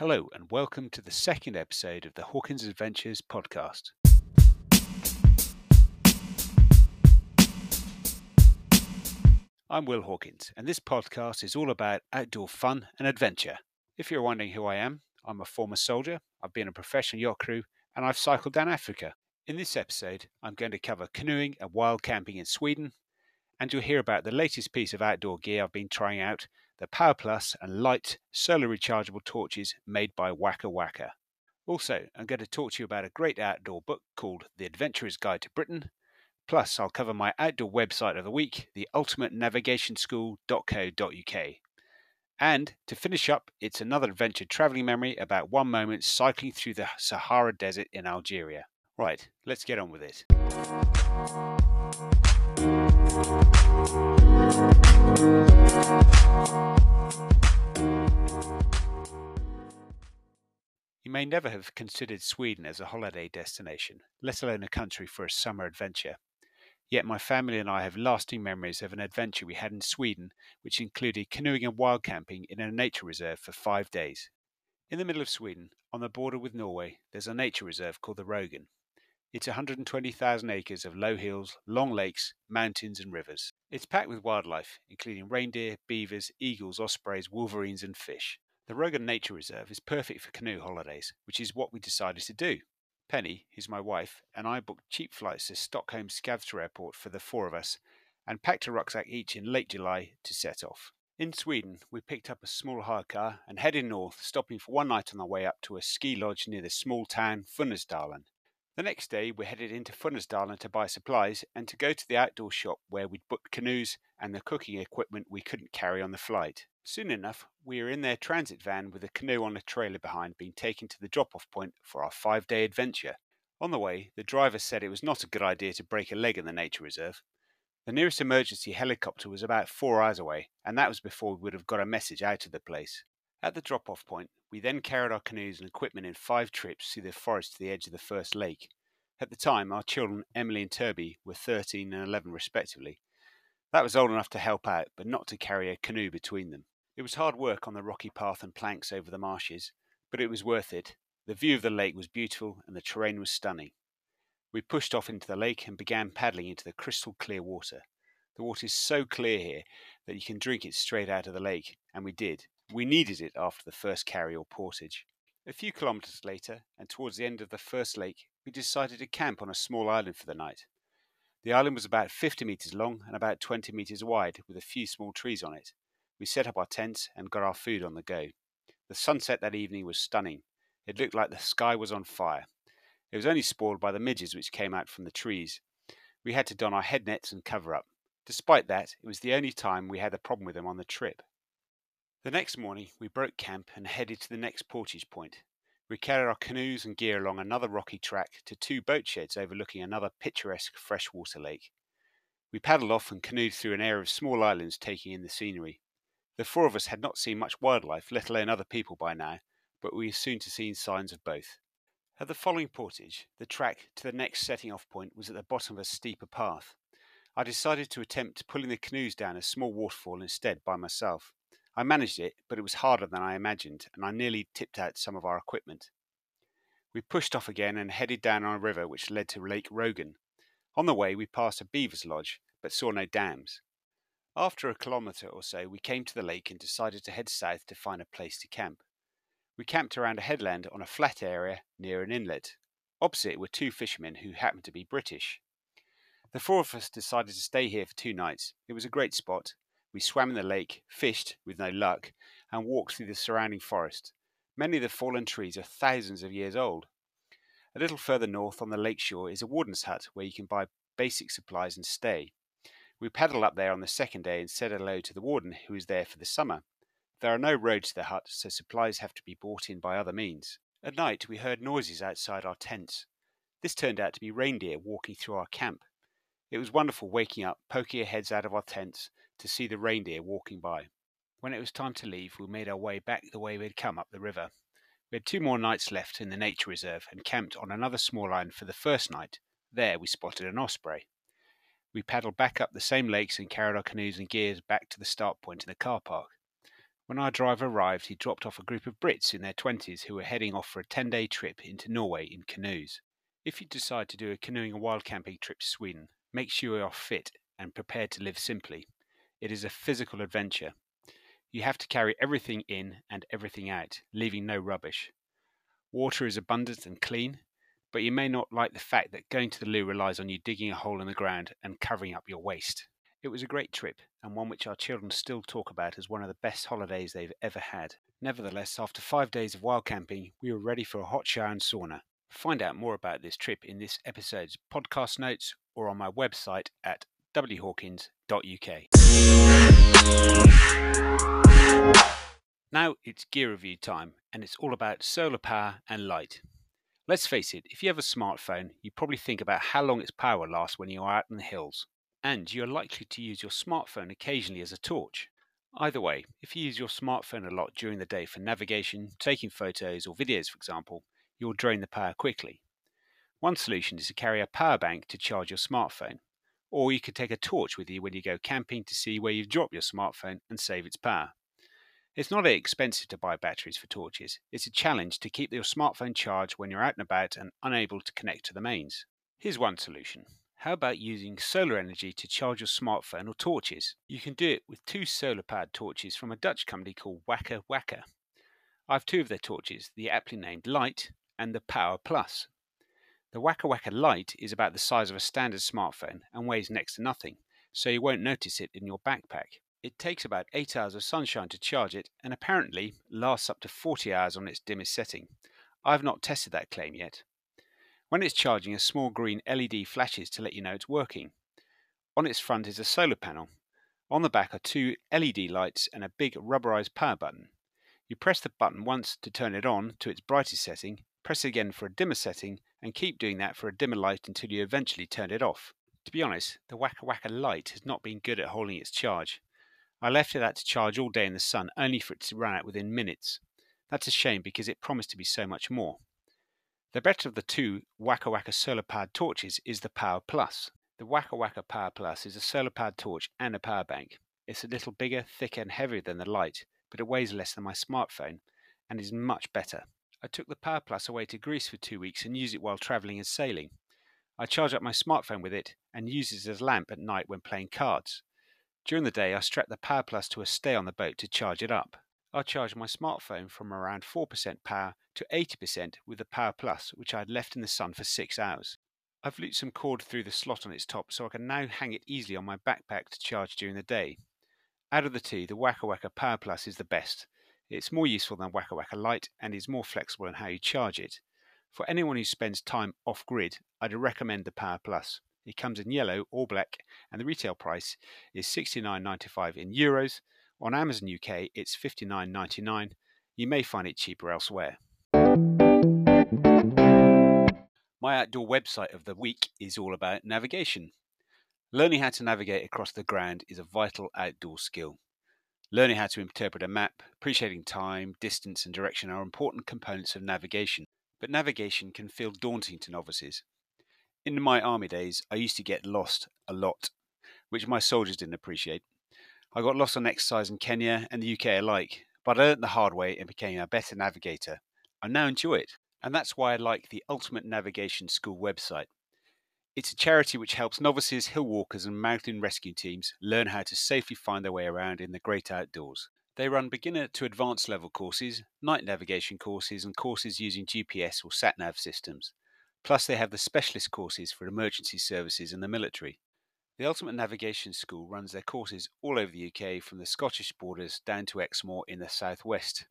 Hello, and welcome to the second episode of the Hawkins Adventures podcast. I'm Will Hawkins, and this podcast is all about outdoor fun and adventure. If you're wondering who I am, I'm a former soldier, I've been a professional yacht crew, and I've cycled down Africa. In this episode, I'm going to cover canoeing and wild camping in Sweden, and you'll hear about the latest piece of outdoor gear I've been trying out the Power Plus and light solar rechargeable torches made by Waka Waka. Also, I'm going to talk to you about a great outdoor book called The Adventurer's Guide to Britain. Plus, I'll cover my outdoor website of the week, the ultimatenavigationschool.co.uk. And to finish up, it's another adventure travelling memory about one moment cycling through the Sahara Desert in Algeria. Right, let's get on with it. You may never have considered Sweden as a holiday destination, let alone a country for a summer adventure. Yet my family and I have lasting memories of an adventure we had in Sweden, which included canoeing and wild camping in a nature reserve for five days. In the middle of Sweden, on the border with Norway, there's a nature reserve called the Rogen. It's 120,000 acres of low hills, long lakes, mountains, and rivers. It's packed with wildlife, including reindeer, beavers, eagles, ospreys, wolverines, and fish. The Rogen Nature Reserve is perfect for canoe holidays, which is what we decided to do. Penny, who's my wife, and I booked cheap flights to Stockholm Skavsta Airport for the four of us and packed a rucksack each in late July to set off. In Sweden, we picked up a small hire car and headed north, stopping for one night on our way up to a ski lodge near the small town Funäsdalen. The next day, we headed into Funäsdalen to buy supplies and to go to the outdoor shop where we'd booked canoes and the cooking equipment we couldn't carry on the flight. Soon enough, we were in their transit van with a canoe on a trailer behind being taken to the drop off point for our five day adventure. On the way, the driver said it was not a good idea to break a leg in the nature reserve. The nearest emergency helicopter was about four hours away, and that was before we would have got a message out of the place. At the drop off point, we then carried our canoes and equipment in five trips through the forest to the edge of the first lake. At the time, our children, Emily and Turby, were 13 and 11 respectively. That was old enough to help out, but not to carry a canoe between them. It was hard work on the rocky path and planks over the marshes, but it was worth it. The view of the lake was beautiful and the terrain was stunning. We pushed off into the lake and began paddling into the crystal clear water. The water is so clear here that you can drink it straight out of the lake, and we did. We needed it after the first carry or portage. A few kilometres later, and towards the end of the first lake, we decided to camp on a small island for the night. The island was about 50 metres long and about 20 metres wide, with a few small trees on it. We set up our tents and got our food on the go. The sunset that evening was stunning. It looked like the sky was on fire. It was only spoiled by the midges which came out from the trees. We had to don our head nets and cover up. Despite that, it was the only time we had a problem with them on the trip. The next morning, we broke camp and headed to the next portage point. We carried our canoes and gear along another rocky track to two boat sheds overlooking another picturesque freshwater lake. We paddled off and canoed through an area of small islands taking in the scenery. The four of us had not seen much wildlife, let alone other people by now, but we were soon to see signs of both. At the following portage, the track to the next setting off point was at the bottom of a steeper path. I decided to attempt pulling the canoes down a small waterfall instead by myself. I managed it, but it was harder than I imagined, and I nearly tipped out some of our equipment. We pushed off again and headed down on a river which led to Lake Rogen. On the way, we passed a beaver's lodge, but saw no dams. After a kilometre or so, we came to the lake and decided to head south to find a place to camp. We camped around a headland on a flat area near an inlet. Opposite were two fishermen who happened to be British. The four of us decided to stay here for two nights. It was a great spot. We swam in the lake, fished with no luck, and walked through the surrounding forest. Many of the fallen trees are thousands of years old. A little further north on the lake shore is a warden's hut where you can buy basic supplies and stay. We paddled up there on the second day and said hello to the warden, who is there for the summer. There are no roads to the hut, so supplies have to be bought in by other means. At night, we heard noises outside our tents. This turned out to be reindeer walking through our camp. It was wonderful waking up, poking our heads out of our tents to see the reindeer walking by. When it was time to leave, we made our way back the way we had come up the river. We had two more nights left in the nature reserve and camped on another small island for the first night. There we spotted an osprey. We paddled back up the same lakes and carried our canoes and gears back to the start point in the car park. When our driver arrived, he dropped off a group of Brits in their 20s who were heading off for a 10 day trip into Norway in canoes. If you decide to do a canoeing and wild camping trip to Sweden, make sure you are fit and prepared to live simply. It is a physical adventure. You have to carry everything in and everything out, leaving no rubbish. Water is abundant and clean, but you may not like the fact that going to the loo relies on you digging a hole in the ground and covering up your waste. It was a great trip, and one which our children still talk about as one of the best holidays they've ever had. Nevertheless, after five days of wild camping, we were ready for a hot shower and sauna. Find out more about this trip in this episode's podcast notes or on my website at whawkins.uk. Now it's gear review time, and it's all about solar power and light. Let's face it, if you have a smartphone, you probably think about how long its power lasts when you are out in the hills, and you're likely to use your smartphone occasionally as a torch. Either way, if you use your smartphone a lot during the day for navigation, taking photos, or videos, for example, you'll drain the power quickly. One solution is to carry a power bank to charge your smartphone, or you could take a torch with you when you go camping to see where you've dropped your smartphone and save its power. It's not expensive to buy batteries for torches. It's a challenge to keep your smartphone charged when you're out and about and unable to connect to the mains. Here's one solution. How about using solar energy to charge your smartphone or torches? You can do it with two solar powered torches from a Dutch company called Waka Waka. I have two of their torches, the aptly named Light and the Power Plus. The Waka Waka Light is about the size of a standard smartphone and weighs next to nothing, so you won't notice it in your backpack. It takes about 8 hours of sunshine to charge it and apparently lasts up to 40 hours on its dimmest setting. I've not tested that claim yet. When it's charging, a small green LED flashes to let you know it's working. On its front is a solar panel. On the back are two LED lights and a big rubberized power button. You press the button once to turn it on to its brightest setting, press it again for a dimmer setting, and keep doing that for a dimmer light until you eventually turn it off. To be honest, the Waka Waka light has not been good at holding its charge. I left it out to charge all day in the sun, only for it to run out within minutes. That's a shame because it promised to be so much more. The better of the two Waka Waka solar powered torches is the Power Plus. The Waka Waka Power Plus is a solar powered torch and a power bank. It's a little bigger, thicker, and heavier than the light, but it weighs less than my smartphone and is much better. I took the Power Plus away to Greece for two weeks and use it while travelling and sailing. I charge up my smartphone with it and use it as a lamp at night when playing cards. During the day, I strap the Power Plus to a stay on the boat to charge it up. I charged my smartphone from around 4% power to 80% with the Power Plus, which I had left in the sun for 6 hours. I've looped some cord through the slot on its top so I can now hang it easily on my backpack to charge during the day. Out of the two, the Waka Waka Power Plus is the best. It's more useful than Waka Waka Light and is more flexible in how you charge it. For anyone who spends time off grid, I'd recommend the Power Plus. It comes in yellow or black, and the retail price is 69.95 in euros. On Amazon UK, it's 59.99. You may find it cheaper elsewhere. My outdoor website of the week is all about navigation. Learning how to navigate across the ground is a vital outdoor skill. Learning how to interpret a map, appreciating time, distance, and direction are important components of navigation, but navigation can feel daunting to novices. In my army days, I used to get lost a lot, which my soldiers didn't appreciate. I got lost on exercise in Kenya and the UK alike, but I learnt the hard way and became a better navigator. I now enjoy it, and that's why I like the Ultimate Navigation School website. It's a charity which helps novices, hill walkers, and mountain rescue teams learn how to safely find their way around in the great outdoors. They run beginner to advanced level courses, night navigation courses, and courses using GPS or sat nav systems. Plus, they have the specialist courses for emergency services and the military. The Ultimate Navigation School runs their courses all over the UK from the Scottish borders down to Exmoor in the southwest.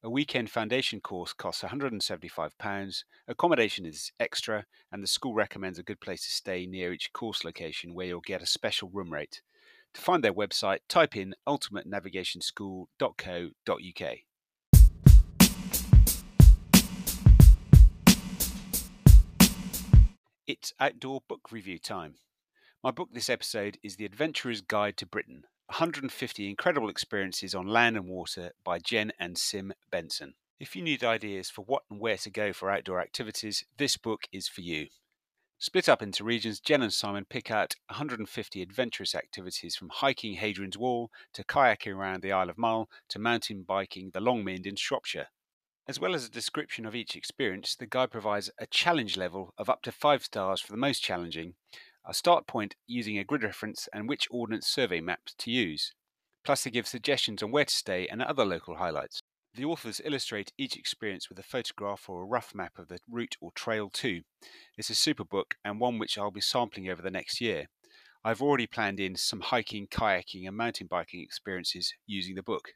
A weekend foundation course costs £175, accommodation is extra, and the school recommends a good place to stay near each course location where you'll get a special room rate. To find their website, type in ultimatenavigationschool.co.uk. It's outdoor book review time. My book this episode is The Adventurer's Guide to Britain 150 Incredible Experiences on Land and Water by Jen and Sim Benson. If you need ideas for what and where to go for outdoor activities, this book is for you. Split up into regions, Jen and Simon pick out 150 adventurous activities from hiking Hadrian's Wall to kayaking around the Isle of Mull to mountain biking the Long Longmynd in Shropshire. As well as a description of each experience, the guide provides a challenge level of up to 5 stars for the most challenging, a start point using a grid reference, and which Ordnance Survey maps to use. Plus, they give suggestions on where to stay and other local highlights. The authors illustrate each experience with a photograph or a rough map of the route or trail too. It's a super book and one which I'll be sampling over the next year. I've already planned in some hiking, kayaking, and mountain biking experiences using the book.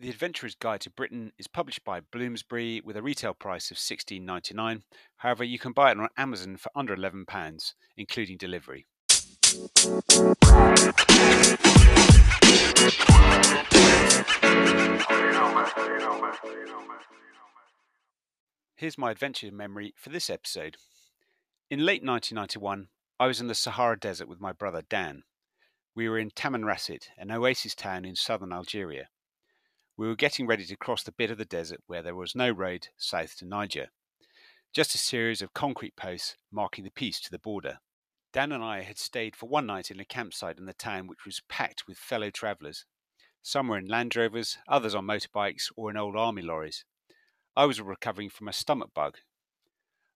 The Adventurer's Guide to Britain is published by Bloomsbury with a retail price of $16.99. However, you can buy it on Amazon for under £11, including delivery. Here's my adventure memory for this episode. In late 1991, I was in the Sahara Desert with my brother Dan. We were in Tamanrasset, an oasis town in southern Algeria. We were getting ready to cross the bit of the desert where there was no road south to Niger, just a series of concrete posts marking the piece to the border. Dan and I had stayed for one night in a campsite in the town which was packed with fellow travellers. Some were in Land Rovers, others on motorbikes or in old army lorries. I was recovering from a stomach bug.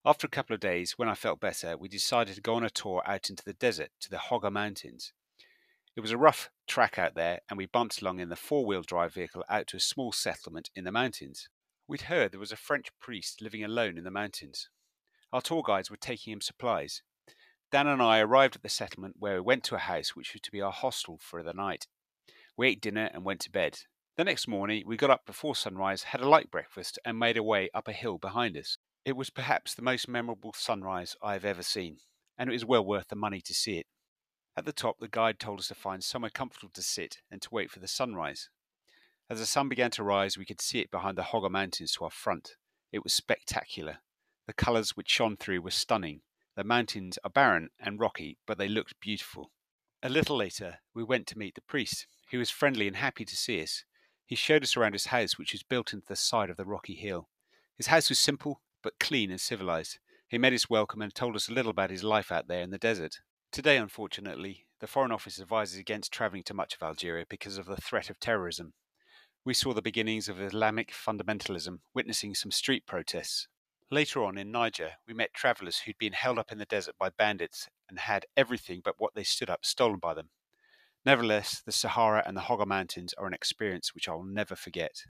After a couple of days, when I felt better, we decided to go on a tour out into the desert to the Hoggar Mountains. It was a rough track out there, and we bumped along in the four wheel drive vehicle out to a small settlement in the mountains. We'd heard there was a French priest living alone in the mountains. Our tour guides were taking him supplies. Dan and I arrived at the settlement where we went to a house which was to be our hostel for the night. We ate dinner and went to bed. The next morning, we got up before sunrise, had a light breakfast, and made our way up a hill behind us. It was perhaps the most memorable sunrise I have ever seen, and it was well worth the money to see it. At the top, the guide told us to find somewhere comfortable to sit and to wait for the sunrise. As the sun began to rise, we could see it behind the Hoggar Mountains to our front. It was spectacular. The colours which shone through were stunning. The mountains are barren and rocky, but they looked beautiful. A little later, we went to meet the priest. He was friendly and happy to see us. He showed us around his house, which was built into the side of the rocky hill. His house was simple, but clean and civilized. He made us welcome and told us a little about his life out there in the desert. Today, unfortunately, the Foreign Office advises against travelling to much of Algeria because of the threat of terrorism. We saw the beginnings of Islamic fundamentalism, witnessing some street protests. Later on in Niger, we met travellers who'd been held up in the desert by bandits and had everything but what they stood up stolen by them. Nevertheless, the Sahara and the Hoggar Mountains are an experience which I'll never forget.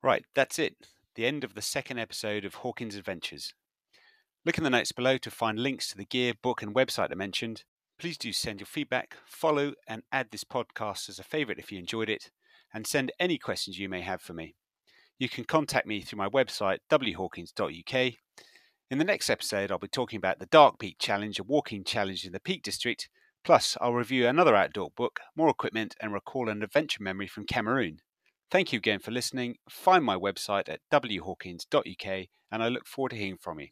Right, that's it. The end of the second episode of Hawkins Adventures. Look in the notes below to find links to the gear, book, and website I mentioned. Please do send your feedback, follow, and add this podcast as a favourite if you enjoyed it, and send any questions you may have for me. You can contact me through my website, whawkins.uk. In the next episode, I'll be talking about the Dark Peak Challenge, a walking challenge in the Peak District. Plus, I'll review another outdoor book, more equipment, and recall an adventure memory from Cameroon. Thank you again for listening. Find my website at whawkins.uk, and I look forward to hearing from you.